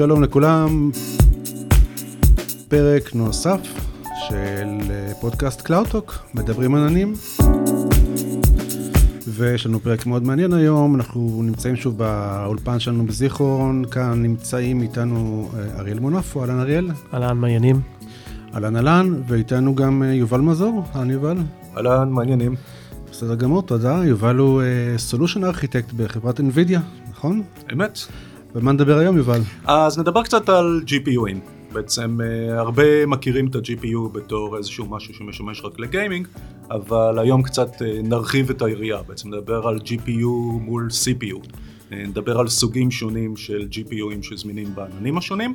שלום לכולם, פרק נוסף של אה, פודקאסט CloudTalk, מדברים עננים. ויש לנו פרק מאוד מעניין היום, אנחנו נמצאים שוב באולפן שלנו בזיכרון, כאן נמצאים איתנו אה, אריאל מונפו, אהלן אריאל. אהלן, מה העניינים. אהלן אהלן, ואיתנו גם אה, יובל מזור, אהלן יובל. אהלן, מה העניינים. בסדר גמור, תודה. יובל הוא Solution Architect בחברת NVIDIA, נכון? אמת. ומה נדבר היום, יובל? אז נדבר קצת על GPUים. בעצם אה, הרבה מכירים את ה-GPU בתור איזשהו משהו שמשמש רק ל gaming, אבל היום קצת אה, נרחיב את היריעה, בעצם נדבר על GPU מול CPU. אה, נדבר על סוגים שונים של GPUים שזמינים בעננים השונים,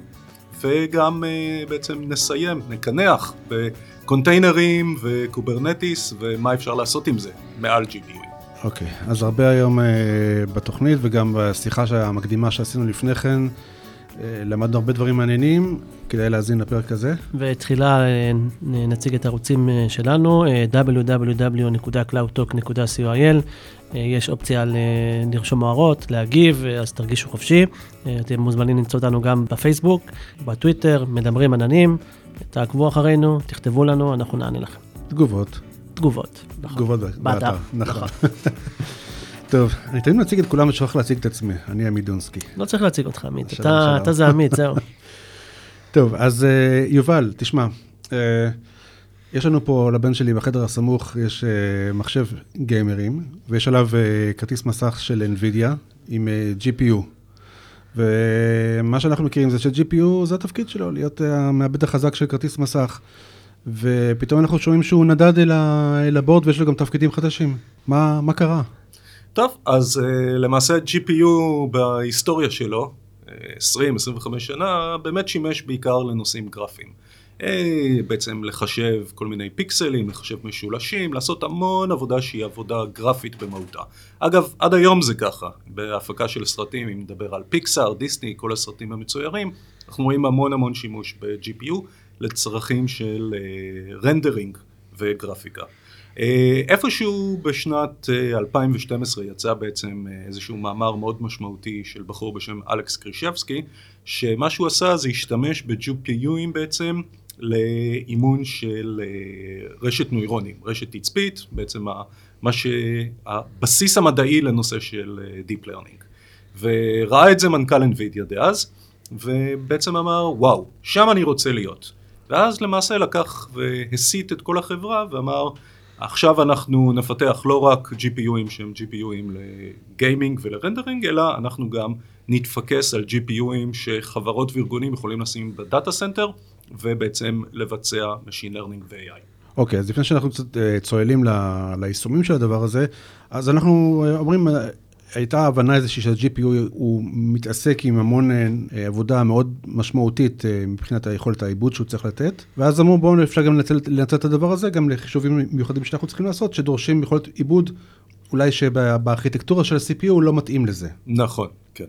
וגם בעצם נסיים, נקנח בקונטיינרים ו Kubernetes ומה אפשר לעשות עם זה מעל GPU. אוקיי, okay, אז הרבה היום uh, בתוכנית וגם בשיחה המקדימה שעשינו לפני כן, uh, למדנו הרבה דברים מעניינים, כדאי להאזין לפרק הזה. ותחילה uh, נציג את הערוצים uh, שלנו, uh, www.cloudtalk.coil, uh, יש אופציה ל- לרשום הערות, להגיב, uh, אז תרגישו חופשי. Uh, אתם מוזמנים למצוא אותנו גם בפייסבוק, בטוויטר, מדברים עננים, תעקבו אחרינו, תכתבו לנו, אנחנו נענה לכם. תגובות. תגובות. נכון. תגובות באתר. נכון. טוב, אני תמיד מציג את כולם ושוכח להציג את עצמי, אני עמית דונסקי. לא צריך להציג אותך, עמית, אתה זה עמית, זהו. טוב, אז אה, יובל, תשמע, אה, יש לנו פה לבן שלי בחדר הסמוך, יש אה, מחשב גיימרים, ויש עליו כרטיס מסך של NVIDIA עם GPU. ומה שאנחנו מכירים זה ש-GPU זה התפקיד שלו, להיות המעבד החזק של כרטיס מסך. ופתאום אנחנו שומעים שהוא נדד אל, ה, אל הבורד ויש לו גם תפקידים חדשים. מה, מה קרה? טוב, אז uh, למעשה GPU בהיסטוריה שלו, 20-25 uh, שנה, באמת שימש בעיקר לנושאים גרפיים. Uh, בעצם לחשב כל מיני פיקסלים, לחשב משולשים, לעשות המון עבודה שהיא עבודה גרפית במהותה. אגב, עד היום זה ככה, בהפקה של סרטים, אם נדבר על פיקסאר, דיסני, כל הסרטים המצוירים, אנחנו רואים המון המון שימוש ב-GPU. לצרכים של רנדרינג uh, וגרפיקה. Uh, איפשהו בשנת uh, 2012 יצא בעצם איזשהו מאמר מאוד משמעותי של בחור בשם אלכס קרישבסקי, שמה שהוא עשה זה השתמש ב-GPUים בעצם לאימון של רשת נוירונים, רשת תצפית, בעצם מה שהבסיס המדעי לנושא של Deep Learning. וראה את זה מנכ"ל NVIDIA דאז, ובעצם אמר, וואו, שם אני רוצה להיות. ואז למעשה לקח והסיט את כל החברה ואמר, עכשיו אנחנו נפתח לא רק GPUים שהם GPUים ל gaming ול rendering, אלא אנחנו גם נתפקס על GPUים שחברות וארגונים יכולים לשים ב data center, ובעצם לבצע Machine Learning ו-AI. אוקיי, אוקיי, אז לפני שאנחנו קצת אה, צוללים ליישומים של הדבר הזה, אז אנחנו אה, אומרים, הייתה הבנה איזושהי שה-GPU הוא מתעסק עם המון אה, עבודה מאוד משמעותית אה, מבחינת היכולת העיבוד שהוא צריך לתת, ואז אמרו בואו אפשר גם לנצל, לנצל את הדבר הזה גם לחישובים מיוחדים שאנחנו צריכים לעשות, שדורשים יכולת עיבוד אולי שבארכיטקטורה של ה-CPU לא מתאים לזה. נכון, כן.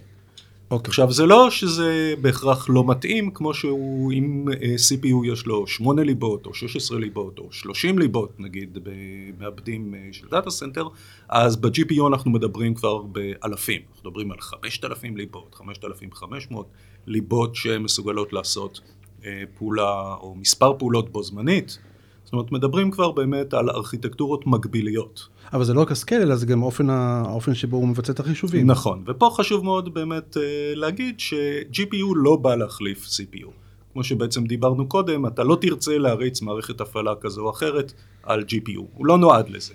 אוקיי. עכשיו זה לא שזה בהכרח לא מתאים, כמו שהוא, אם אה, CPU יש לו 8 ליבות או 16 ליבות או 30 ליבות נגיד במעבדים אה, של data center, אז ב-GPU אנחנו מדברים כבר באלפים, אנחנו מדברים על 5,000 ליבות, 5,500 ליבות שמסוגלות לעשות אה, פעולה או מספר פעולות בו זמנית. זאת אומרת, מדברים כבר באמת על ארכיטקטורות מקביליות. אבל זה לא רק הסקייל, אלא זה גם האופן, האופן שבו הוא מבצע את החישובים. נכון, ופה חשוב מאוד באמת אה, להגיד ש-GPU לא בא להחליף CPU. כמו שבעצם דיברנו קודם, אתה לא תרצה להריץ מערכת הפעלה כזו או אחרת על GPU, הוא לא נועד לזה.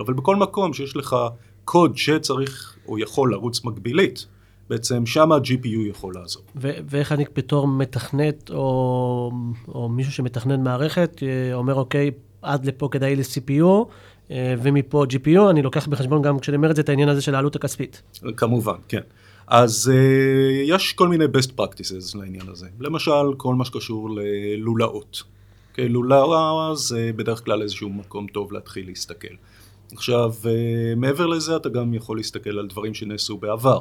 אבל בכל מקום שיש לך קוד שצריך או יכול לרוץ מקבילית, בעצם שם ה-GPU יכול לעזור. ואיך אני בתור מתכנת או, או מישהו שמתכנן מערכת, אה, אומר אוקיי, עד לפה כדאי ל-CPU, אה, ומפה GPU, אני לוקח בחשבון גם כשאני אומר את זה, את העניין הזה של העלות הכספית. כמובן, כן. אז uh, יש כל מיני best practices לעניין הזה. למשל, כל מה שקשור ללולאות. Okay, אוקיי, לולאה זה בדרך כלל איזשהו מקום טוב להתחיל להסתכל. עכשיו, אה, מעבר לזה אתה גם יכול להסתכל על דברים שנעשו בעבר.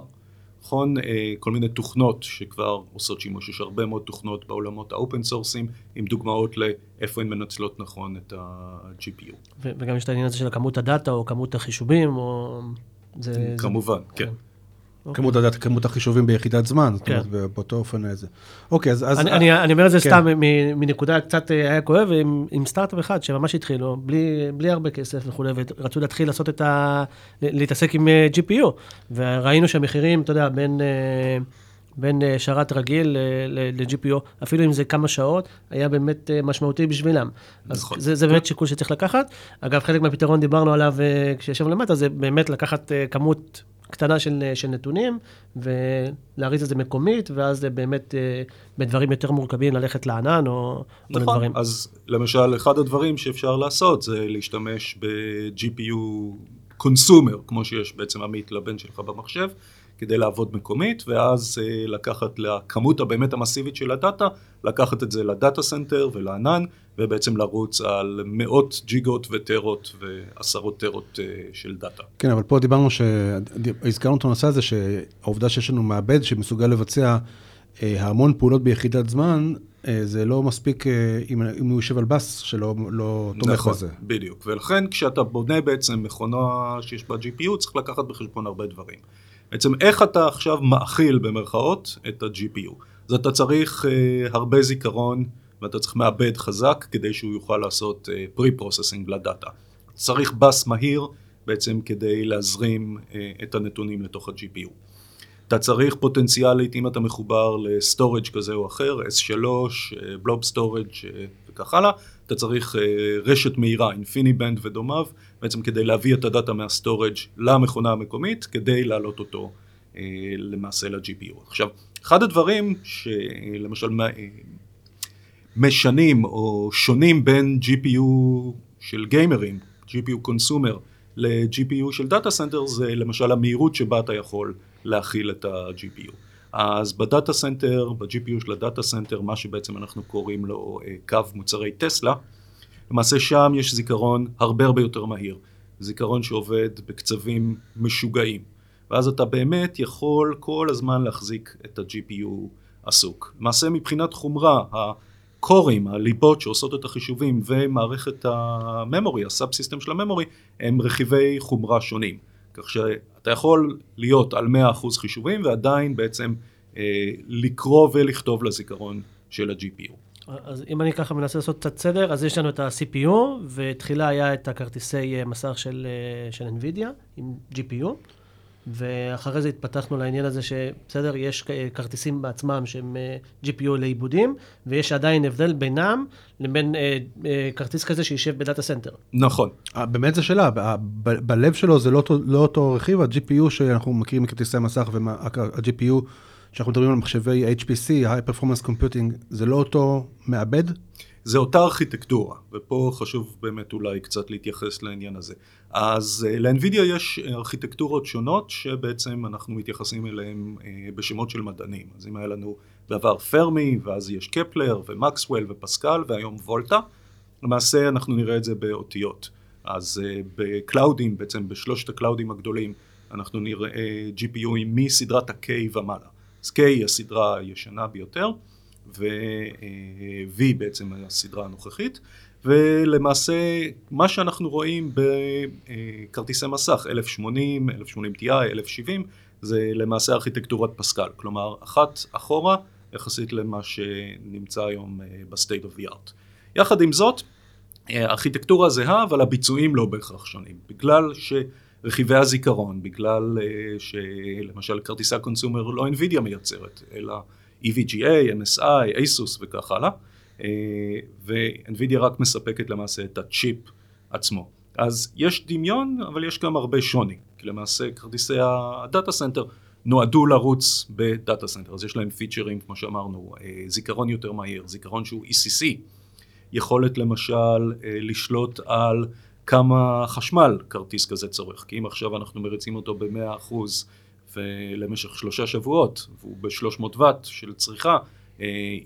נכון? אה, כל מיני תוכנות שכבר עושות שימוש, יש הרבה מאוד תוכנות בעולמות ה open source ים, עם דוגמאות לאיפה הן מנצלות נכון את ה-GPU. וגם יש את העניין הזה של כמות הדאטה או כמות החישובים, או... זה, כמובן, זה... כן. כן. כמות, הדעת, כמות החישובים ביחידת זמן, זאת כן. אומרת, באותו אופן איזה. אוקיי, אז... אז אני, אני, אני אומר את זה כן. סתם מ- מנקודה קצת אה, היה כואב, עם, עם סטארט-אפ אחד שממש התחילו, בלי, בלי הרבה כסף וכולי, ורצו להתחיל לעשות את ה... ל- להתעסק עם אה, GPU, וראינו שהמחירים, אתה יודע, בין... אה, בין אה, שרת רגיל ל- ל- ל-GPU, אפילו אם זה כמה שעות, היה באמת אה, משמעותי בשבילם. אז נכון. זה, זה באמת שיקול שצריך לקחת. אגב, חלק מהפתרון דיברנו עליו אה, כשישבנו למטה, זה באמת לקחת אה, כמות קטנה של, אה, של נתונים, ולהריץ את זה מקומית, ואז זה באמת אה, בדברים יותר מורכבים ללכת לענן או, או נכון, לדברים. אז למשל, אחד הדברים שאפשר לעשות זה להשתמש ב-GPU consumer, כמו שיש בעצם עמית לבן שלך במחשב, כדי לעבוד מקומית, ואז אה, לקחת לכמות הבאמת המסיבית של הדאטה, לקחת את זה ל data center ולענן, ובעצם לרוץ על מאות ג'יגות וטרות ועשרות טרות אה, של דאטה. כן, אבל פה דיברנו, ש... הזכרנו את הנושא הזה, שהעובדה שיש לנו מעבד שמסוגל לבצע אה, המון פעולות ביחידת זמן, אה, זה לא מספיק אה, אם, אם הוא יושב על בס שלא לא תומך נכון, בזה. בדיוק. ולכן כשאתה בונה בעצם מכונה שיש בה GPU, צריך לקחת בחשבון הרבה דברים. בעצם איך אתה עכשיו מאכיל במרכאות את ה-GPU. אז אתה צריך אה, הרבה זיכרון ואתה צריך מעבד חזק כדי שהוא יוכל לעשות אה, pre-processing לדאטה. צריך בס מהיר בעצם כדי להזרים אה, את הנתונים לתוך ה-GPU. אתה צריך פוטנציאלית, אם אתה מחובר ל storage כזה או אחר, S3, Blob Storage וכך הלאה, אתה צריך אה, רשת מהירה, InfiniBand ודומיו, בעצם כדי להביא את הדאטה מה storage למכונה המקומית, כדי להעלות אותו אה, למעשה ל-GPU. עכשיו, אחד הדברים שלמשל אה, משנים או שונים בין GPU של גיימרים, GPU consumer, ל-GPU של data center זה למשל המהירות שבה אתה יכול להאכיל את ה-GPU. אז ב data center, ב-GPU של ה data center, מה שבעצם אנחנו קוראים לו אה, קו מוצרי טסלה, למעשה שם יש זיכרון הרבה הרבה יותר מהיר, זיכרון שעובד בקצבים משוגעים, ואז אתה באמת יכול כל הזמן להחזיק את ה-GPU עסוק. למעשה מבחינת חומרה, ה core ים, הליבות שעושות את החישובים ומערכת ה memory, ה subsystem של ה memory, הם רכיבי חומרה שונים. כך שאתה יכול להיות על 100% חישובים ועדיין בעצם אה, לקרוא ולכתוב לזיכרון של ה-GPU. אז אם אני ככה מנסה לעשות קצת סדר, אז יש לנו את ה-CPU, ותחילה היה את הכרטיסי אה, מסך של, אה, של NVIDIA עם GPU, ואחרי זה התפתחנו לעניין הזה שבסדר, יש כרטיסים בעצמם שהם אה, GPU לעיבודים, ויש עדיין הבדל בינם לבין אה, אה, כרטיס כזה שישב ב data center. נכון, באמת זו שאלה, ב- בלב שלו זה לא, אותו- לא אותו רכיב, ה-GPU שאנחנו מכירים מכרטיסי מסך וה-GPU שאנחנו מדברים על מחשבי HPC, High Performance Computing, זה לא אותו מעבד? זה אותה ארכיטקטורה, ופה חשוב באמת אולי קצת להתייחס לעניין הזה. אז ל NVIDIA יש ארכיטקטורות שונות שבעצם אנחנו מתייחסים אליהן אה, בשמות של מדענים. אז אם היה לנו בעבר פרמי, ואז יש קפלר ומקסוול ופסקל, והיום וולטה, למעשה אנחנו נראה את זה באותיות. אז אה, ב cloud ים, בעצם בשלושת ה cloud ים הגדולים, אנחנו נראה GPUים מסדרת ה-K ומעלה. אז K היא הסדרה הישנה ביותר. ו-V בעצם הסדרה הנוכחית, ולמעשה מה שאנחנו רואים בכרטיסי מסך 1080, 1080 Ti, 1070, זה למעשה ארכיטקטורת פסקל, כלומר אחת אחורה יחסית למה שנמצא היום אה, ב-state of the art. יחד עם זאת, הארכיטקטורה זהה, אבל הביצועים לא בהכרח שונים, בגלל שרכיבי הזיכרון, בגלל אה, שלמשל כרטיסי הקונסומר לא NVIDIA מייצרת, אלא EVGA, MSI, ASUS וכך הלאה, אה, ו-NVIDIA רק מספקת למעשה את הצ'יפ עצמו. אז יש דמיון, אבל יש גם הרבה שוני, כי למעשה כרטיסי ה data center נועדו לרוץ ב data center, אז יש להם פיצ'רים, כמו שאמרנו, אה, זיכרון יותר מהיר, זיכרון שהוא ECC, יכולת למשל אה, לשלוט על כמה חשמל כרטיס כזה צורך, כי אם עכשיו אנחנו מריצים אותו ב-100% ולמשך שלושה שבועות, והוא ב-300 ואט של צריכה, אה,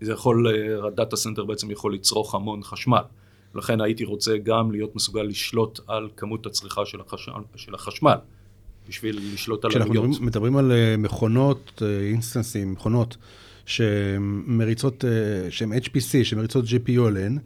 זה יכול, אה, ה data center בעצם יכול לצרוך המון חשמל. לכן הייתי רוצה גם להיות מסוגל לשלוט על כמות הצריכה של, החש... של החשמל, בשביל לשלוט על כשאנחנו עלויות. מדברים, מדברים על אה, מכונות, אינסטנסים, מכונות שמריצות, שהן HPC, שמריצות GPU עליהן,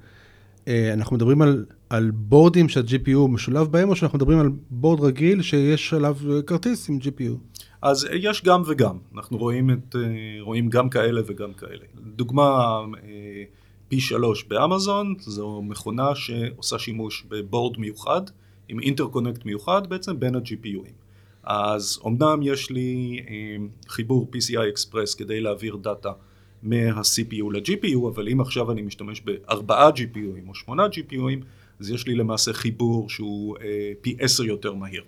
אנחנו מדברים על, על בורדים שה-GPU משולב בהם, או שאנחנו מדברים על board רגיל שיש עליו אה, כרטיס עם GPU? אז אה, יש גם וגם, אנחנו רואים, את, אה, רואים גם כאלה וגם כאלה. דוגמה, אה, פי שלוש באמזון, זו מכונה שעושה שימוש בבורד מיוחד, עם אינטרקונקט מיוחד בעצם בין ה-GPUים. אז אמנם יש לי חיבור PCI Express כדי להעביר דאטה מה-CPU ל-GPU, אבל אם עכשיו אני משתמש בארבעה GPUים או שמונה GPUים, אז יש לי למעשה חיבור שהוא פי עשר יותר מהיר.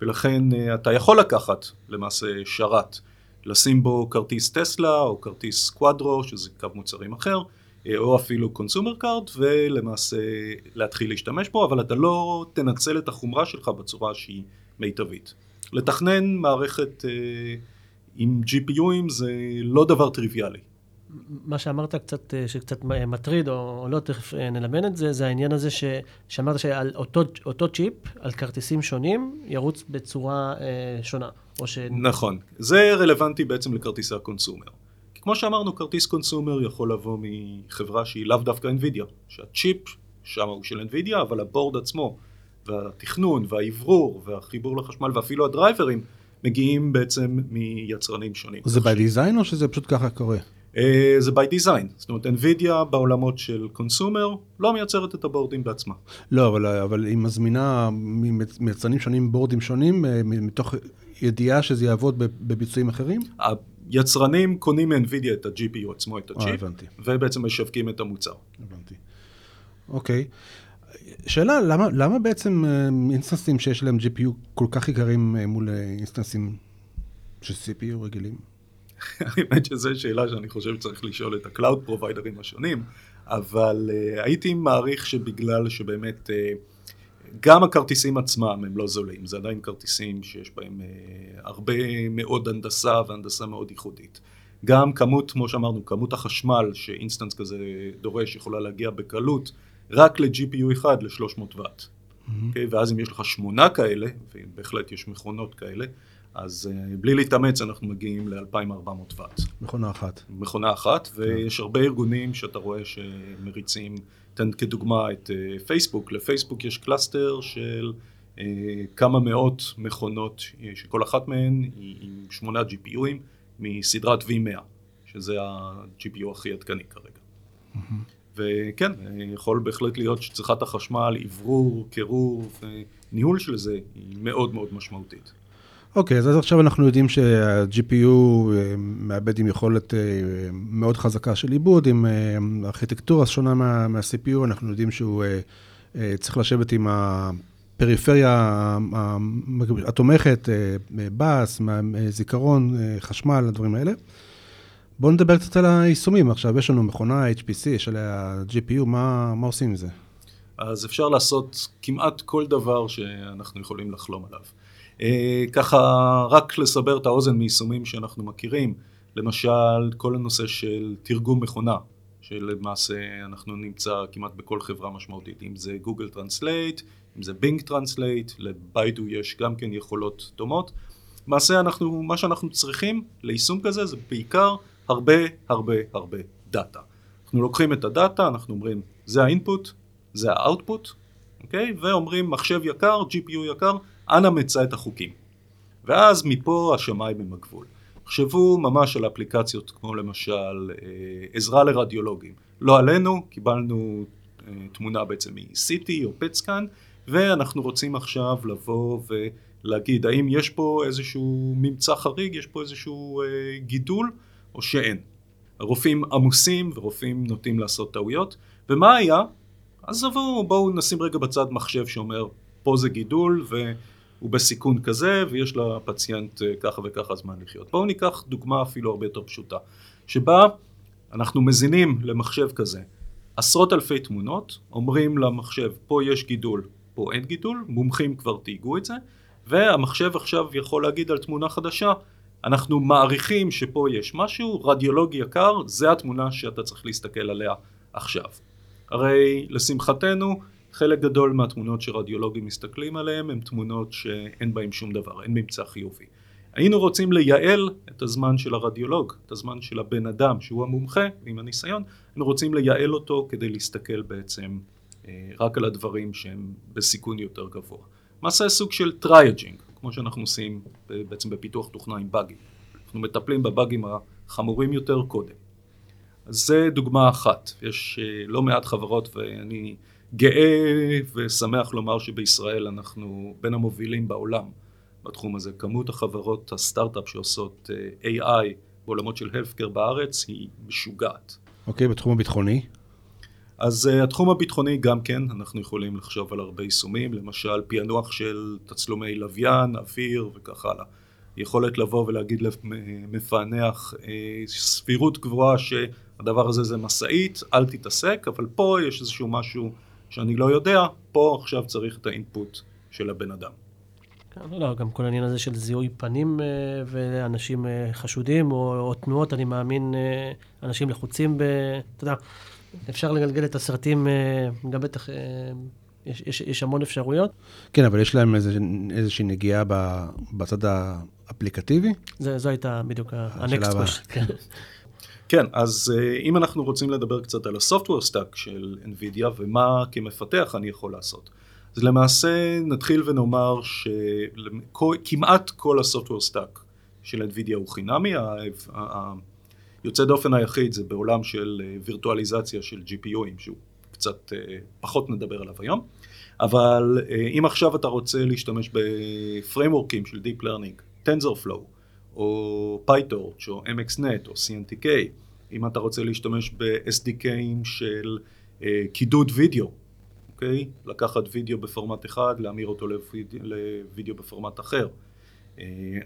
ולכן אה, אתה יכול לקחת למעשה שרת, לשים בו כרטיס Tesla או כרטיס Quadro, שזה קו מוצרים אחר, אה, או אפילו consumer card, ולמעשה להתחיל להשתמש בו, אבל אתה לא תנצל את החומרה שלך בצורה שהיא מיטבית. לתכנן מערכת אה, עם GPUים זה לא דבר טריוויאלי. מה שאמרת קצת, אה, שקצת מטריד, או, או לא, תכף אה, נלמד את זה, זה העניין הזה ש, שאמרת שעל אותו, אותו צ'יפ, על כרטיסים שונים, ירוץ בצורה אה, שונה. או ש... נכון. זה רלוונטי בעצם לכרטיסי הקונסומר. כי כמו שאמרנו, כרטיס קונסומר יכול לבוא מחברה שהיא לאו דווקא NVIDIA, שהצ'יפ שם הוא של NVIDIA, אבל הבורד עצמו, והתכנון, והאוורור, והחיבור לחשמל, ואפילו הדרייברים, מגיעים בעצם מיצרנים שונים. זה by design או שזה פשוט ככה קורה? אה, זה by design, זאת אומרת NVIDIA בעולמות של קונסומר לא מייצרת את הבורדים בעצמה. לא, אבל, אבל היא מזמינה מיצרנים שונים בורדים שונים אה, מתוך ידיעה שזה יעבוד בביצועים אחרים? היצרנים קונים מ-NVIDIA את ה-GPU עצמו, את הצ'יפ, ובעצם משווקים את המוצר. הבנתי. אוקיי. שאלה, למה, למה בעצם אה, אינסטנסים שיש להם GPU כל כך יקרים מול אינסטנסים של CPU רגילים? האמת שזו שאלה שאני חושב שצריך לשאול את ה cloud פרוביידרים השונים, אבל אה, הייתי מעריך שבגלל שבאמת אה, גם הכרטיסים עצמם הם לא זולים, זה עדיין כרטיסים שיש בהם uh, הרבה מאוד הנדסה והנדסה מאוד ייחודית. גם כמות, כמו שאמרנו, כמות החשמל שאינסטנס כזה דורש יכולה להגיע בקלות רק ל-GPU אחד ל-300 ואט. Mm-hmm. Okay, אוקיי? ואז אם יש לך שמונה כאלה, ובהחלט יש מכונות כאלה, אז uh, בלי להתאמץ אנחנו מגיעים ל-2400 ואט. מכונה אחת. מכונה אחת, כן. ויש הרבה ארגונים שאתה רואה שמריצים, תן כדוגמה את אה, פייסבוק, לפייסבוק יש cluster של אה, כמה מאות מכונות, שכל אחת מהן היא עם שמונה GPUים מסדרת V100, שזה ה-GPU הכי עדכני כרגע. Mm-hmm. וכן, יכול בהחלט להיות שצריכת החשמל, אוורור, קירור וניהול של זה היא מאוד מאוד משמעותית. אוקיי, אז עכשיו אנחנו יודעים שה-GPU אה, מאבד עם יכולת אה, מאוד חזקה של עיבוד, עם אה, ארכיטקטורה שונה מה, מה-CPU, אנחנו יודעים שהוא צריך לשבת עם הפריפריה התומכת, בס, זיכרון, חשמל, הדברים האלה. בואו נדבר קצת על היישומים. עכשיו, יש לנו מכונה HPC, יש עליה GPU, מה, מה עושים עם זה? אז אפשר לעשות כמעט כל דבר שאנחנו יכולים לחלום עליו. אה, ככה רק לסבר את האוזן מיישומים שאנחנו מכירים, למשל כל הנושא של תרגום מכונה, שלמעשה אנחנו נמצא כמעט בכל חברה משמעותית, אם זה Google Translate, אם זה Bing Translate, ל Baidu יש גם כן יכולות דומות. למעשה אנחנו, מה שאנחנו צריכים ליישום כזה זה בעיקר הרבה הרבה הרבה דאטה. אנחנו לוקחים את הדאטה, אנחנו אומרים זה ה input, זה ה output, אוקיי? ואומרים מחשב יקר, GPU יקר, אנא מצא את החוקים. ואז מפה השמיים הם הגבול. תחשבו ממש על אפליקציות כמו למשל אה, עזרה לרדיולוגים. לא עלינו, קיבלנו אה, תמונה בעצם מ-CT או פטסקאן, ואנחנו רוצים עכשיו לבוא ולהגיד האם יש פה איזשהו ממצא חריג, יש פה איזשהו אה, גידול או שאין. הרופאים עמוסים ורופאים נוטים לעשות טעויות, ומה היה? עזבו, בואו נשים רגע בצד מחשב שאומר פה זה גידול והוא בסיכון כזה ויש לפציינט אה, ככה וככה זמן לחיות. בואו ניקח דוגמה אפילו הרבה יותר פשוטה, שבה אנחנו מזינים למחשב כזה עשרות אלפי תמונות, אומרים למחשב פה יש גידול, פה אין גידול, מומחים כבר תהיגו את זה, והמחשב עכשיו יכול להגיד על תמונה חדשה אנחנו מעריכים שפה יש משהו, רדיולוג יקר, זה התמונה שאתה צריך להסתכל עליה עכשיו. הרי לשמחתנו חלק גדול מהתמונות שרדיולוגים מסתכלים עליהן הן תמונות שאין בהן שום דבר, אין ממצא חיובי. היינו רוצים לייעל את הזמן של הרדיולוג, את הזמן של הבן אדם שהוא המומחה עם הניסיון, היינו רוצים לייעל אותו כדי להסתכל בעצם אה, רק על הדברים שהם בסיכון יותר גבוה. למעשה סוג של triaging, כמו שאנחנו עושים בעצם בפיתוח תוכנה עם באגים. אנחנו מטפלים בבאגים החמורים יותר קודם. אז זה דוגמה אחת, יש אה, לא מעט חברות ואני גאה ושמח לומר שבישראל אנחנו בין המובילים בעולם בתחום הזה. כמות החברות הסטארט-אפ שעושות אה, AI בעולמות של healthcare בארץ היא משוגעת. אוקיי, okay, בתחום הביטחוני? אז uh, התחום הביטחוני גם כן, אנחנו יכולים לחשוב על הרבה יישומים, למשל פענוח של תצלומי לוויין, אוויר וכך הלאה. יכולת לבוא ולהגיד למפענח uh, סבירות גבוהה שהדבר הזה זה משאית, אל תתעסק, אבל פה יש איזשהו משהו שאני לא יודע, פה עכשיו צריך את האינפוט של הבן אדם. לא, לא, גם כל העניין הזה של זיהוי פנים uh, ואנשים חשודים או, או תנועות, אני מאמין, אנשים לחוצים. אתה יודע. אפשר לגלגל את הסרטים, אה, גם בטח, אה, יש, יש, יש המון אפשרויות. כן, אבל יש להם איז, איזושהי נגיעה בצד האפליקטיבי? זה, זו הייתה בדיוק ה next push. כן. כן, אז אה, אם אנחנו רוצים לדבר קצת על ה software stack של NVIDIA ומה כמפתח אני יכול לעשות. אז למעשה נתחיל ונאמר שכמעט כל ה software stack של NVIDIA הוא חינמי, יוצא דופן היחיד זה בעולם של אה, וירטואליזציה של GPUים, שהוא קצת אה, פחות נדבר עליו היום, אבל אה, אם עכשיו אתה רוצה להשתמש בפריימורקים של Deep Learning, TensorFlow, או PyTorch, או MXNet, או CNTK, אם אתה רוצה להשתמש ב-SDKים של קידוד וידאו, אוקיי? לקחת וידאו בפורמט אחד, להמיר אותו לוידאו בפורמט אחר.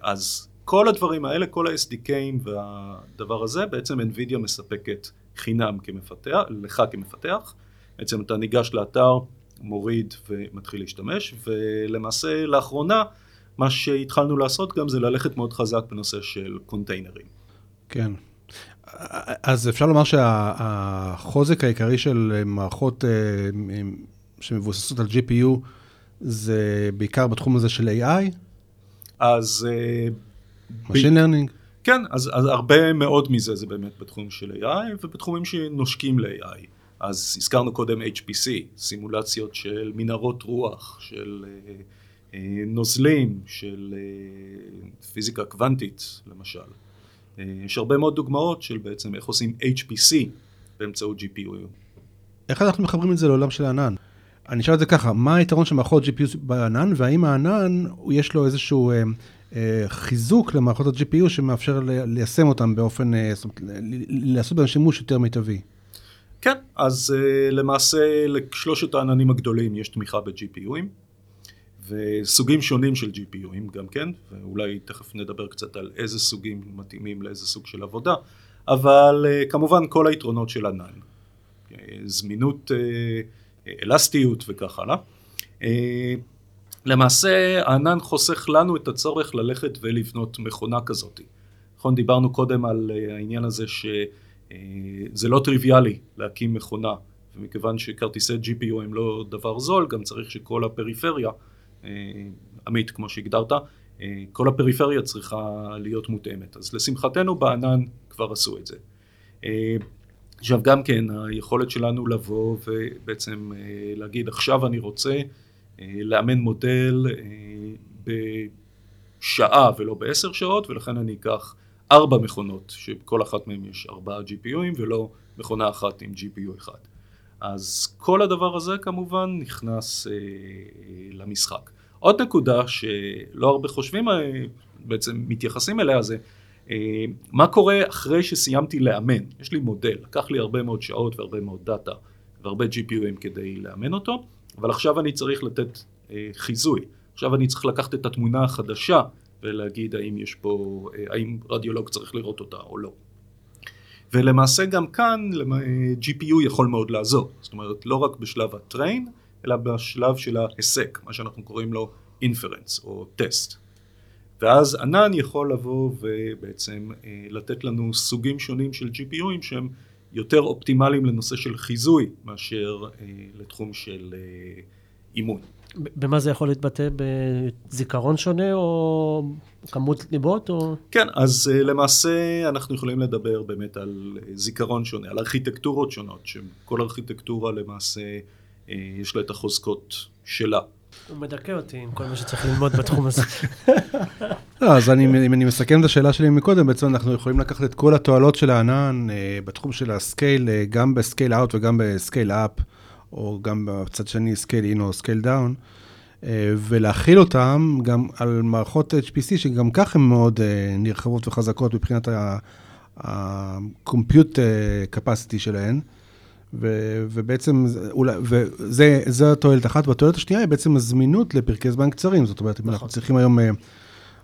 אז כל הדברים האלה, כל ה-SDKים והדבר הזה, בעצם NVIDIA מספקת חינם כמפתח, לך כמפתח. בעצם אתה ניגש לאתר, מוריד ומתחיל להשתמש, ולמעשה לאחרונה מה שהתחלנו לעשות גם זה ללכת מאוד חזק בנושא של קונטיינרים. כן. אז אפשר לומר שהחוזק העיקרי של מערכות אה, שמבוססות על GPU זה בעיקר בתחום הזה של AI? אז אה, Machine Learning. כן, אז, אז הרבה מאוד מזה זה באמת בתחום של AI ובתחומים שנושקים ל-AI. אז הזכרנו קודם HPC, סימולציות של מנהרות רוח, של אה, אה, נוזלים, של אה, פיזיקה קוונטית למשל. אה, יש הרבה מאוד דוגמאות של בעצם איך עושים HPC באמצעות GPU. איך אנחנו מחברים את זה לעולם של הענן? אני אשאל את זה ככה, מה היתרון של מערכות GPU בענן, והאם הענן, יש לו איזשהו אה, חיזוק למערכות ה-GPU שמאפשר ליישם אותם באופן, אה, לעשות בהם שימוש יותר מיטבי. כן, אז אה, למעשה לשלושת העננים הגדולים יש תמיכה ב-GPUים, וסוגים שונים של GPUים גם כן, ואולי תכף נדבר קצת על איזה סוגים מתאימים לאיזה סוג של עבודה, אבל כמובן כל היתרונות של ענן, זמינות, אלסטיות וכך הלאה. למעשה הענן חוסך לנו את הצורך ללכת ולבנות מכונה כזאת. נכון, דיברנו קודם על אה, העניין הזה שזה לא טריוויאלי להקים מכונה, ומכיוון שכרטיסי GPU הם לא דבר זול, גם צריך שכל הפריפריה, אה, עמית כמו שהגדרת, אה, כל הפריפריה צריכה להיות מותאמת. אז לשמחתנו בענן כבר עשו את זה. עכשיו גם כן, היכולת שלנו לבוא ובעצם להגיד עכשיו אני רוצה אה, לאמן מודל אה, בשעה ולא בעשר שעות, ולכן אני אקח ארבע מכונות, שכל אחת מהן יש ארבעה GPUים ולא מכונה אחת עם GPU אחד. אז כל הדבר הזה כמובן נכנס אה, למשחק. עוד נקודה שלא הרבה חושבים, אה, בעצם מתייחסים אליה זה אה, מה קורה אחרי שסיימתי לאמן. יש לי מודל, לקח לי הרבה מאוד שעות והרבה מאוד דאטה והרבה GPUים כדי לאמן אותו. אבל עכשיו אני צריך לתת אה, חיזוי. עכשיו אני צריך לקחת את התמונה החדשה ולהגיד האם יש פה, אה, האם רדיולוג צריך לראות אותה או לא. ולמעשה גם כאן GPU יכול מאוד לעזור. זאת אומרת, לא רק בשלב הטריין, אלא בשלב של ההיסק, מה שאנחנו קוראים לו אינפרנס או טסט. ואז ענן יכול לבוא ובעצם אה, לתת לנו סוגים שונים של GPUים שהם יותר אופטימליים לנושא של חיזוי מאשר אה, לתחום של אה, אימון. במה זה יכול להתבטא? בזיכרון שונה או כמות ליבות? או... כן, אז uh, למעשה אנחנו יכולים לדבר באמת על uh, זיכרון שונה, על ארכיטקטורות שונות, שכל ארכיטקטורה למעשה אה, יש לה את החוזקות שלה. הוא מדכא אותי עם כל מה שצריך ללמוד בתחום הזה. לא, אז אני, אם אני מסכם את השאלה שלי מקודם, בעצם אנחנו יכולים לקחת את כל התועלות של הענן אה, בתחום של ה scale, אה, גם ב scale out וגם ב scale up. או גם בצד שני scale in או scale down, ולהחיל אותם גם על מערכות HPC, שגם כך הן מאוד אה, נרחבות וחזקות מבחינת ה-compute אה, capacity שלהן. ו, ובעצם, וזה התועלת אחת, והתועלת השנייה היא בעצם הזמינות לפרקי זמן קצרים. זאת אומרת, אם אנחנו נכון. צריכים היום אה,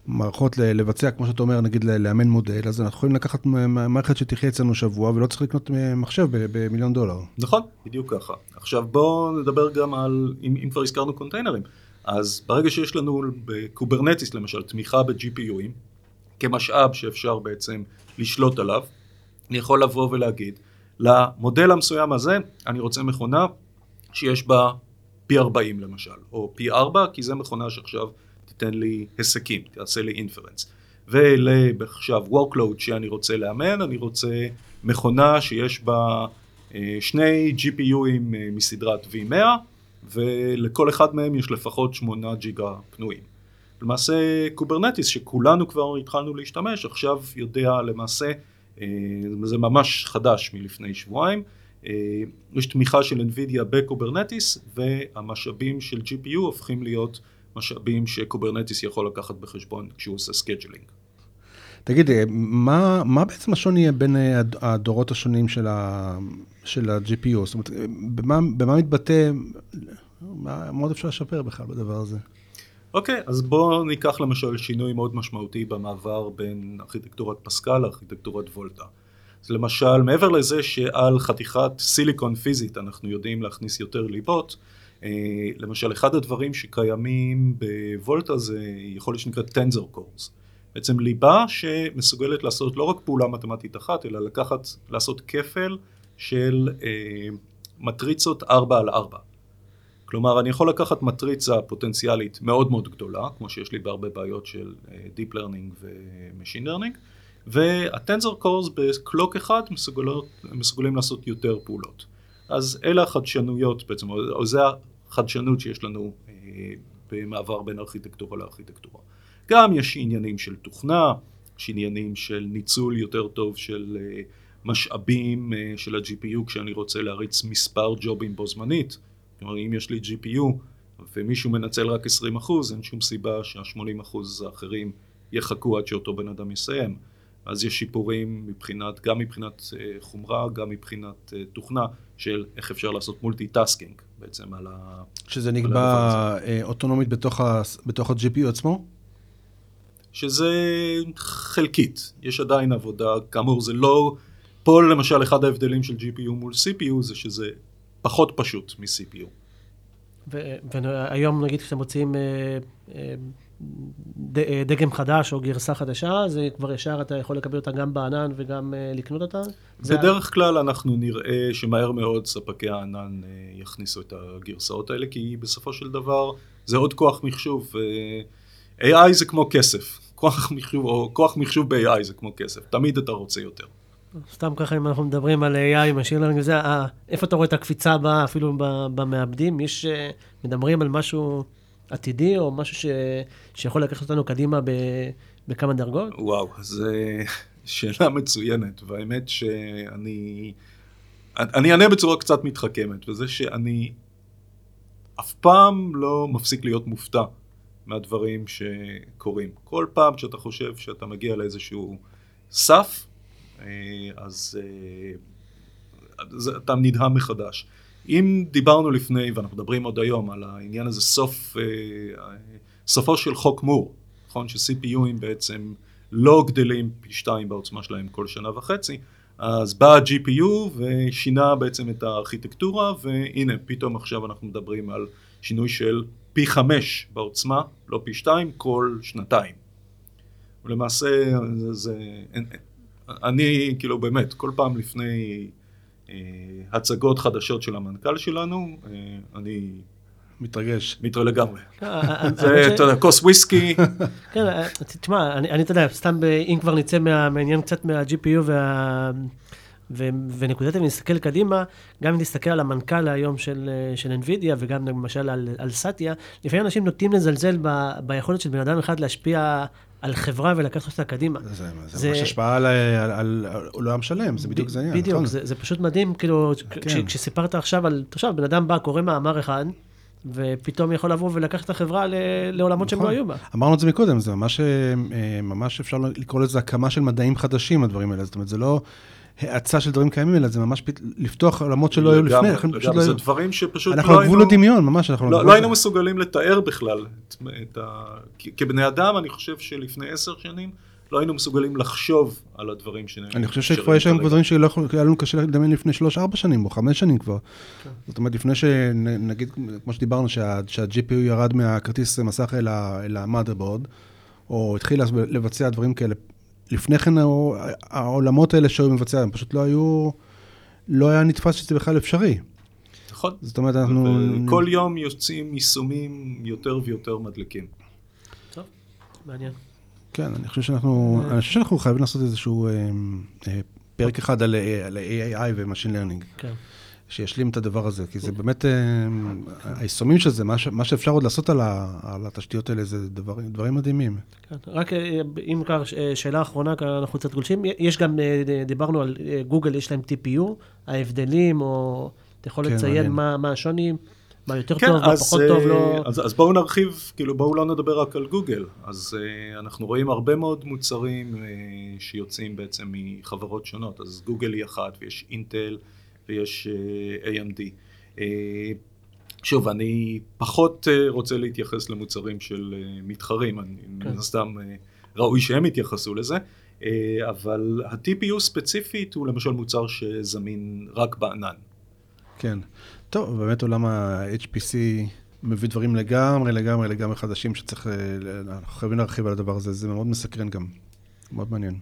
מערכות לבצע, כמו שאתה אומר, נגיד לאמן מודל, אז אנחנו יכולים לקחת מערכת שתחיה אצלנו שבוע, ולא צריך לקנות מחשב במיליון דולר. נכון, בדיוק ככה. עכשיו בואו נדבר גם על, אם, אם כבר הזכרנו קונטיינרים, אז ברגע שיש לנו ב Kubernetes למשל תמיכה ב-GPUים, כמשאב שאפשר בעצם לשלוט עליו, אני יכול לבוא ולהגיד, למודל המסוים הזה אני רוצה מכונה שיש בה פי 40 למשל, או פי 4, כי זו מכונה שעכשיו תיתן לי היסקים, תעשה לי אינפרנס. ולעכשיו workload שאני רוצה לאמן, אני רוצה מכונה שיש בה אה, שני GPUים אה, מסדרת V100 ולכל אחד מהם יש לפחות 8 ג'יגה פנויים. למעשה Kubernetes שכולנו כבר התחלנו להשתמש עכשיו יודע למעשה זה ממש חדש מלפני שבועיים יש תמיכה של NVIDIA ב Kubernetes והמשאבים של GPU הופכים להיות משאבים ש Kubernetes יכול לקחת בחשבון כשהוא עושה scheduling. תגיד, מה, מה בעצם השוני בין הדורות השונים של, ה, של ה-GPU? זאת אומרת, במה, במה מתבטא, מה, מה עוד אפשר לשפר בכלל בדבר הזה? אוקיי, אז בואו ניקח למשל שינוי מאוד משמעותי במעבר בין ארכיטקטורת פסקל לארכיטקטורת וולטה. אז למשל, מעבר לזה שעל חתיכת סיליקון פיזית אנחנו יודעים להכניס יותר ליבות, אה, למשל, אחד הדברים שקיימים בוולטה זה יכול להיות שנקרא טנזר קורס. בעצם ליבה שמסוגלת לעשות לא רק פעולה מתמטית אחת, אלא לקחת, לעשות כפל של אה, מטריצות 4 על 4. כלומר, אני יכול לקחת מטריצה פוטנציאלית מאוד מאוד גדולה, כמו שיש לי בהרבה בעיות של אה, Deep Learning ו-Machine Learning, והטנזר קורס בקלוק אחד מסוגלים לעשות יותר פעולות. אז אלה החדשנויות בעצם, או זה החדשנות שיש לנו אה, במעבר בין ארכיטקטורה לארכיטקטורה. גם יש עניינים של תוכנה, יש עניינים של ניצול יותר טוב של אה, משאבים אה, של ה-GPU כשאני רוצה להריץ מספר ג'ובים בו זמנית. כלומר, אם יש לי GPU ומישהו מנצל רק 20%, אין שום סיבה שה-80% האחרים יחכו עד שאותו בן אדם יסיים. אז יש שיפורים מבחינת, גם מבחינת אה, חומרה, גם מבחינת אה, תוכנה, של איך אפשר לעשות multi-tasking בעצם על ה... שזה נקבע אה, אוטונומית בתוך, ה, בתוך ה-GPU עצמו? שזה חלקית, יש עדיין עבודה, כאמור זה לא, פה למשל אחד ההבדלים של GPU מול CPU זה שזה פחות פשוט מ-CPU. והיום נגיד כשאתם מוצאים אה, דגם חדש או גרסה חדשה, זה כבר ישר אתה יכול לקבל אותה גם בענן וגם אה, לקנות אותה? בדרך. כלל אנחנו נראה שמהר מאוד ספקי הענן אה, יכניסו את הגרסאות האלה, כי בסופו של דבר זה עוד כוח מחשוב. AI זה כמו כסף, כוח מחשוב, או כוח מחשוב ב-AI זה כמו כסף, תמיד אתה רוצה יותר. סתם ככה, אם אנחנו מדברים על AI, משאיר לנו זה, איפה אתה רואה את הקפיצה הבאה, אפילו במעבדים? יש, מדברים על משהו עתידי, או משהו ש... שיכול לקחת אותנו קדימה ב... בכמה דרגות? וואו, זו שאלה מצוינת, והאמת שאני... אני אענה בצורה קצת מתחכמת, וזה שאני אף פעם לא מפסיק להיות מופתע מהדברים שקורים. כל פעם שאתה חושב שאתה מגיע לאיזשהו סף, אה, אז אה, אתה נדהם מחדש. אם דיברנו לפני, ואנחנו מדברים עוד היום, על העניין הזה, סוף, אה, סופו של חוק מור, נכון? ש-CPUים בעצם לא גדלים פי שתיים בעוצמה שלהם כל שנה וחצי, אז בא ה-GPU ושינה בעצם את הארכיטקטורה, והנה, פתאום עכשיו אנחנו מדברים על שינוי של פי חמש בעוצמה, לא פי שתיים, כל שנתיים. ולמעשה, זה, זה, אני כאילו באמת, כל פעם לפני אה, הצגות חדשות של המנכ"ל שלנו, אה, אני מתרגש. מתראה לגמרי. אה, אה, זה, אתה יודע, כוס וויסקי, כן, אה, תשמע, אני, אתה יודע, סתם, אם כבר נצא מה- מהעניין קצת מה-GPU וה... ו- ונקודת ונסתכל קדימה, גם אם נסתכל על המנכ"ל היום של, אה, של NVIDIA וגם למשל על, על סאטיה, לפעמים אנשים נוטים לזלזל ב, ביכולת של בן אדם אחד להשפיע על חברה ולקחת אותה קדימה. זה, זה, זה- ממש השפעה על, על, על, על עולם שלם, זה בדיוק זה העניין. בדיוק, נכון? זה, זה פשוט מדהים, כאילו, כש, כן. כשסיפרת עכשיו על, עכשיו, בן אדם בא, קורא מאמר אחד, ופתאום יכול לבוא ולקחת את החברה ל- לעולמות שהם לא נכון. היו בה. אמרנו את זה מקודם, זה ממש, אה, ממש אפשר לקרוא לזה הקמה של מדעים חדשים, הדברים האלה. זאת אומרת, זה לא האצה של דברים קיימים, אלא זה ממש פת- לפתוח עולמות שלא היו לפני. לגמרי, לא זה היו- דברים שפשוט אנחנו לא על גבול היינו... הדמיון, ממש, אנחנו על לא, גבול- לא היינו מסוגלים לתאר בכלל את, את ה... כבני אדם, אני חושב שלפני עשר שנים לא היינו מסוגלים לחשוב על הדברים שנאמרים. אני חושב שכבר יש היום דברים שלא יכול, לנו קשה לדמיין לפני שלוש, ארבע שנים, או חמש שנים כבר. זאת אומרת, לפני שנגיד, כמו שדיברנו, שה- שה-GPU ירד מהכרטיס מסך אל ה-motherboard, או התחיל לבצע דברים כאלה, לפני כן העולמות האלה שהיו מבצע, הם פשוט לא היו, לא היה נתפס שזה בכלל אפשרי. נכון. זאת אומרת, אנחנו... כל יום יוצאים יישומים יותר ויותר מדליקים. טוב, מעניין. כן, אני חושב שאנחנו, אני חושב שאנחנו חייבים לעשות איזשהו אה, אה, פרק אחד על אה, על AI ו-Machine Learning. כן. שישלים את הדבר הזה, כי זה באמת, אה, היישומים של זה, מה, ש, מה שאפשר עוד לעשות על, ה, על התשתיות האלה, זה דברים, דברים מדהימים. כן. רק אה, אם כבר אה, שאלה אחרונה, כי אנחנו קצת גולשים, יש גם, דיברנו על גוגל, יש להם TPU, ההבדלים, או אתה יכול כן, לציין. מה מה השוני, מה יותר כן, טוב, מה פחות טוב, לא... אז, אז בואו נרחיב, כאילו בואו לא נדבר רק על גוגל. אז אנחנו רואים הרבה מאוד מוצרים שיוצאים בעצם מחברות שונות. אז גוגל היא אחת, ויש אינטל, ויש uh, AMD. Uh, שוב, אני פחות uh, רוצה להתייחס למוצרים של מתחרים, אני כן. מן הסתם uh, ראוי שהם יתייחסו לזה. אבל ה-TPU ספציפית הוא למשל מוצר שזמין רק בענן. כן. טוב, באמת עולם ה-HPC מביא דברים לגמרי, לגמרי, לגמרי חדשים שצריך, אה, אנחנו חייבים להרחיב על הדבר הזה, זה מאוד מסקרן גם, מאוד מעניין.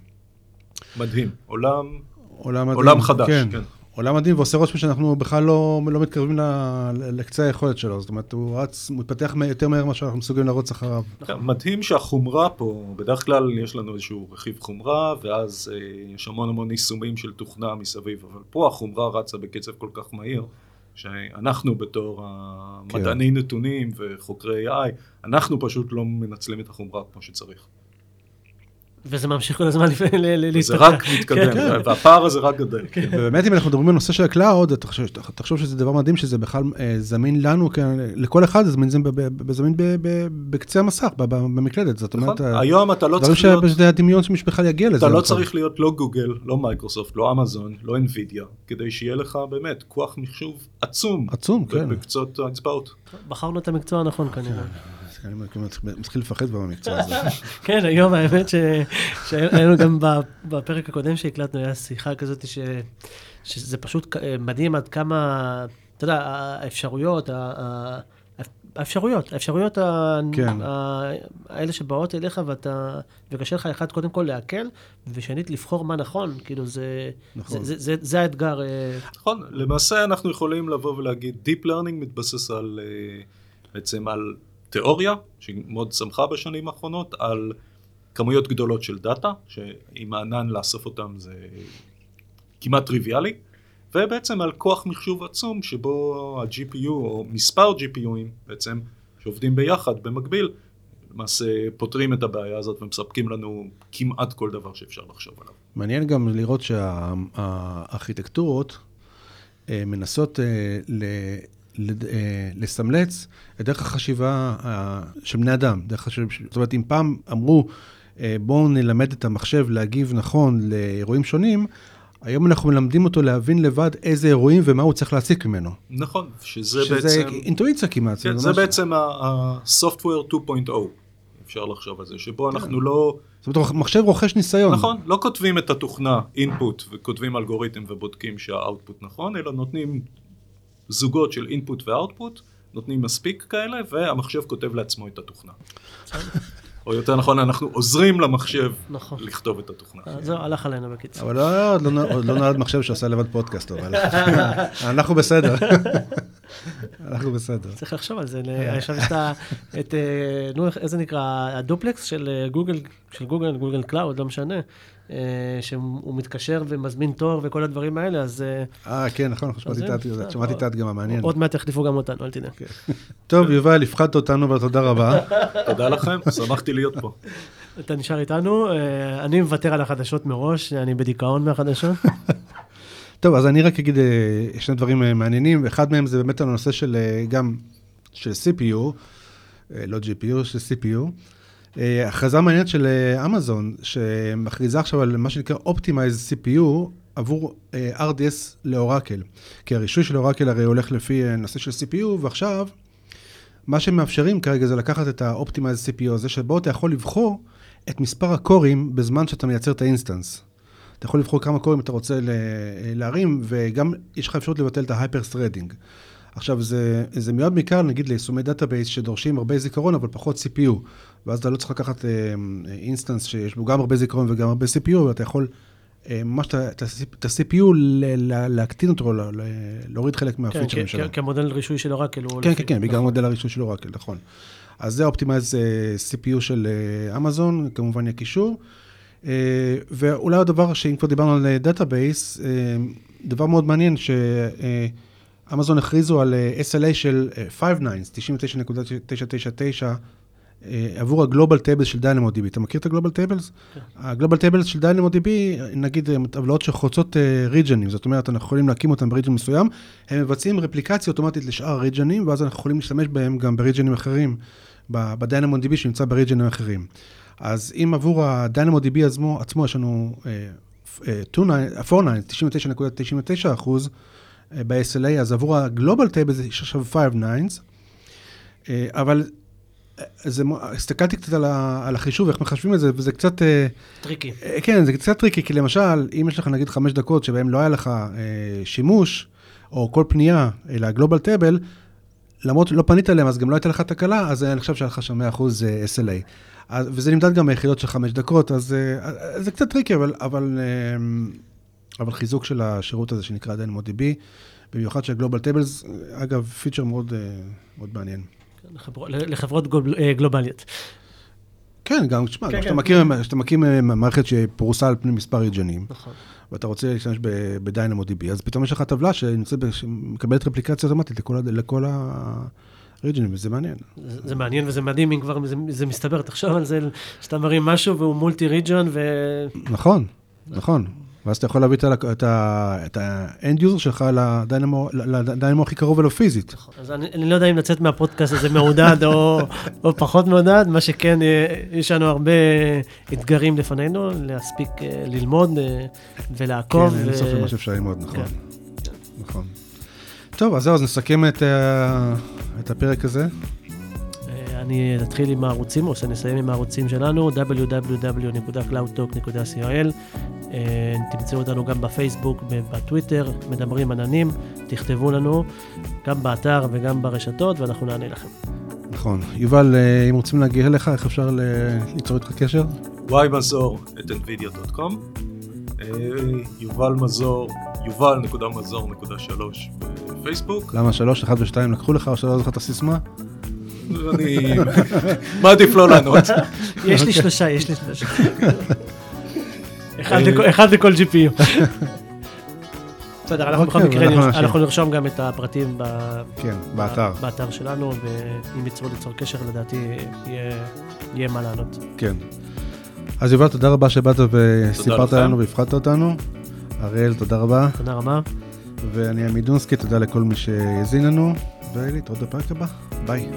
מדהים, עולם עולם. עולם חדש, כן. כן. עולם מדהים, ועושה רושם שאנחנו בכלל לא, לא מתקרבים ל- לקצה היכולת שלו, זאת אומרת, הוא רץ, הוא מתפתח יותר מהר ממה שאנחנו מסוגלים לרוץ אחריו. כן, מדהים שהחומרה פה, בדרך כלל יש לנו איזשהו רכיב חומרה, ואז אה, יש המון המון יישומים של תוכנה מסביב, אבל פה החומרה רצה בקצב כל כך מהיר, שאנחנו בתור המדעני נתונים וחוקרי AI, אנחנו פשוט לא מנצלים את החומרה כמו שצריך. וזה ממשיך כל הזמן לפ- ל- ל- זה להתפתח. רק מתקדם, כן. והפער הזה רק גדל. כן. ובאמת, אם אנחנו מדברים על נושא של ה cloud, תחשוב שזה דבר מדהים שזה בכלל אה, זמין לנו, כן, לכל אחד זה זמין, זה בקצה המסך, במקלדת, זאת אומרת, נכון? ה- היום אתה לא צריך להיות... שזה הדמיון שמי שבכלל יגיע לזה. אתה לא נכון. צריך להיות לא גוגל, לא מייקרוסופט, לא אמזון, לא NVIDIA, כדי שיהיה לך באמת כוח מחשוב עצום. עצום, כן. בקצות האצבעות. בחרנו את המקצוע הנכון כנראה. אני מתחיל- לפחד כבר במקצוע הזה. כן, היום האמת ש- שהיינו גם ב- בפרק הקודם שהקלטנו, היה שיחה כזאת ש- שזה פשוט מדהים עד כמה, אתה יודע, האפשרויות, האפשרויות, האפשרויות כן. האלה שבאות אליך ואתה, וקשה לך אחד קודם כל להקל, ושנית לבחור מה נכון, כאילו זה, נכון. זה, זה, זה, זה האתגר. אה, נכון, למעשה אנחנו יכולים לבוא ולהגיד Deep Learning מתבסס על, אה, בעצם על תיאוריה, שמאוד צמחה בשנים האחרונות, על כמויות גדולות של דאטה, שעם הענן לאסוף אותם זה כמעט טריוויאלי, ובעצם על כוח מחשוב עצום שבו ה-GPU או מספר GPUים בעצם שעובדים ביחד במקביל, למעשה פותרים את הבעיה הזאת ומספקים לנו כמעט כל דבר שאפשר לחשוב עליו. מעניין גם לראות שהארכיטקטורות אה, מנסות אה, לסמלץ את דרך החשיבה אה, של בני אדם. דרך חשיבה, זאת אומרת, אם פעם אמרו, אה, בואו נלמד את המחשב להגיב נכון לאירועים שונים, היום אנחנו מלמדים אותו להבין לבד איזה אירועים ומה הוא צריך להסיק ממנו. נכון, שזה, שזה בעצם... אינטואיציה כמעט. כן, זה ממש- בעצם ה-software 2.0, אפשר לחשוב על זה, שבו אנחנו לא, זאת אומרת, מחשב רוכש ניסיון. נכון, לא כותבים את התוכנה input וכותבים אלגוריתם ובודקים שהאוטפוט נכון, אלא נותנים זוגות של input ו-output, נותנים מספיק כאלה, והמחשב כותב לעצמו את התוכנה. או יותר נכון, אנחנו עוזרים למחשב נכון. לכתוב את התוכנה. אה, זהו, הלך עלינו בקיצור. אבל לא, עוד לא, עוד לא נולד מחשב שעושה לבד פודקאסט, אבל אנחנו בסדר. אנחנו בסדר. צריך לחשוב על זה. ל- עכשיו יש את אה, נו, איזה נקרא? ה-Duplex של אה, גוגל, של גוגל, Google Cloud, לא משנה. אה, שהוא מתקשר ומזמין תור וכל הדברים האלה, אז אה, אה, כן, נכון, אנחנו שמעתי אז את ההדגמה, מעניין. עוד מעט יחליפו גם אותנו, אל תדאג. טוב, יובל, הפחדת אותנו, אבל תודה רבה. תודה לכם, שמחתי להיות פה. אתה נשאר איתנו, אה, אני מוותר על החדשות מראש, אני בדיכאון מהחדשות. טוב, אז אני רק אגיד אה, שני דברים אה, מעניינים, ואחד מהם זה באמת הנושא של אה, גם של CPU, לא GPU, של CPU. הכרזה מעניינת של אמזון, שמכריזה עכשיו על מה שנקרא Optimized CPU עבור RDS לאורקל. כי הרישוי של אורקל הרי הולך לפי נושא של CPU, ועכשיו, מה שהם מאפשרים כרגע זה לקחת את ה-Optimized CPU הזה, שבו אתה יכול לבחור את מספר הקורים בזמן שאתה מייצר את ה-instance. אתה יכול לבחור כמה cores אתה רוצה להרים, וגם יש לך אפשרות לבטל את ה-hyper threading. עכשיו, זה, זה מיועד בעיקר, נגיד, ליישומי database שדורשים הרבה זיכרון, אבל פחות CPU. ואז אתה לא צריך לקחת instance שיש בו גם הרבה זיכרון וגם הרבה CPU, ואתה יכול אה, ממש את ה-CPU להקטין אותו, להוריד חלק כן, מהפיצ'רים כ- שלו. כ- כמודל רישוי של אורקל. כן, כן, כן, בגלל נכון. מודל הרישוי של אורקל, נכון. אז זה ה-Optimize CPU של אה, אמזון, כמובן יהיה קישור. אה, ואולי הדבר שאם כבר דיברנו על database, דבר מאוד מעניין, שאמזון הכריזו על אה, SLA של 5 nines, 99.999, אה, עבור ה-Global Tables של DynamoDB. אתה מכיר את ה-Global Tables? ה-Global Tables של DynamoDB, נגיד אה, טבלאות שחוצות region ים, זאת אומרת, אנחנו יכולים להקים אותם ב-region מסוים, הם מבצעים רפליקציה אוטומטית לשאר ה-region ים, ואז אנחנו יכולים להשתמש בהם גם ב-region ים אחרים, ב-DynamoDB שנמצא ב-region ים אחרים. אז אם עבור ה-DynamoDB עצמו, עצמו יש לנו אה, אה, 4 nines, 99.99 אחוז אה, ב-SLA, אז עבור ה-Global Table יש עכשיו 5 nines, אה, אבל אה, זה, הסתכלתי קצת על, ה, על החישוב, איך מחשבים את זה, וזה קצת, אה, tricky. אה, כן, זה קצת tricky, כי למשל, אם יש לך נגיד חמש דקות שבהם לא היה לך אה, שימוש, או כל פנייה אה, ל-Global Table, למרות שלא פנית אליהם, אז גם לא הייתה לך תקלה, אז אני חושב שהיה לך שם 100% אה, SLA. אז, וזה נמדד גם ביחידות של חמש דקות, אז אה, אה, זה קצת tricky, אבל, אבל, אבל חיזוק של השירות הזה שנקרא DynamoDB, במיוחד של Global Tables, אגב, פיצ'ר מאוד, מאוד מעניין. לחברו- לחברות גלובליות. כן, גם, תשמע, כן, כן. כשאתה מקים, כשאתה מקים אה, מערכת שפרוסה על פני מספר region ים, נכון. ואתה רוצה להשתמש ב-DynamoDB, אז פתאום יש לך טבלה שמקבלת רפליקציה אוטומטית לכל, ה- לכל הריג'נים, וזה מעניין. זה זה מעניין וזה מדהים אם כבר זה- זה מסתבר, תחשוב על זה, שאתה מרים משהו והוא מולטי ריג'ון ו... נכון, נכון. ואז אתה יכול להביא את ה- את ה- את ה-end user שלך לדיינמו הכי קרוב אליו פיזית. אז אני, אני לא יודע אם לצאת מהפודקאסט הזה מעודד או, או פחות מעודד, מה שכן, אה, יש לנו הרבה אתגרים לפנינו, להספיק אה, ללמוד אה, ולעקוב. כן, אין סוף למה שאפשר ללמוד, נכון. כן. נכון. טוב, אז זהו, אז נסכם את הפרק הזה. אני אתחיל עם הערוצים, או שנסיים עם הערוצים שלנו, www.cloudtalk.co.il. אה, תמצאו אותנו גם בפייסבוק ובטוויטר, מדברים עננים, תכתבו לנו, גם באתר וגם ברשתות, ואנחנו נענה לכם. נכון. יובל, אה, אם רוצים להגיע אליך, איך אפשר ליצור איתך קשר? וואי מזור את nvidia.com, אה, יובל מזור, יובל.מזור.3 בפייסבוק, למה שלוש, אחד ושתיים לקחו לך, או שלא זוכר את הסיסמה? אני מעדיף לא לענות. יש לי שלושה, יש לי שלושה. אחד לכל- אחד לכל GPU. בסדר, אנחנו בכל אוקיי, מקרה נרש- נשאיר. אנחנו נרשום גם את הפרטים כן, באתר. שלנו, ואם יצרו ליצור קשר, לדעתי יהיה- מה לענות. כן. אז יובל, תודה רבה שבאת וסיפרת. לנו והפחדת אותנו. אריאל, תודה רבה. תודה רבה. ואני עמי דונסקי, תודה לכל מי שהאזין לנו, ולהתראות בפרק הבא. ביי.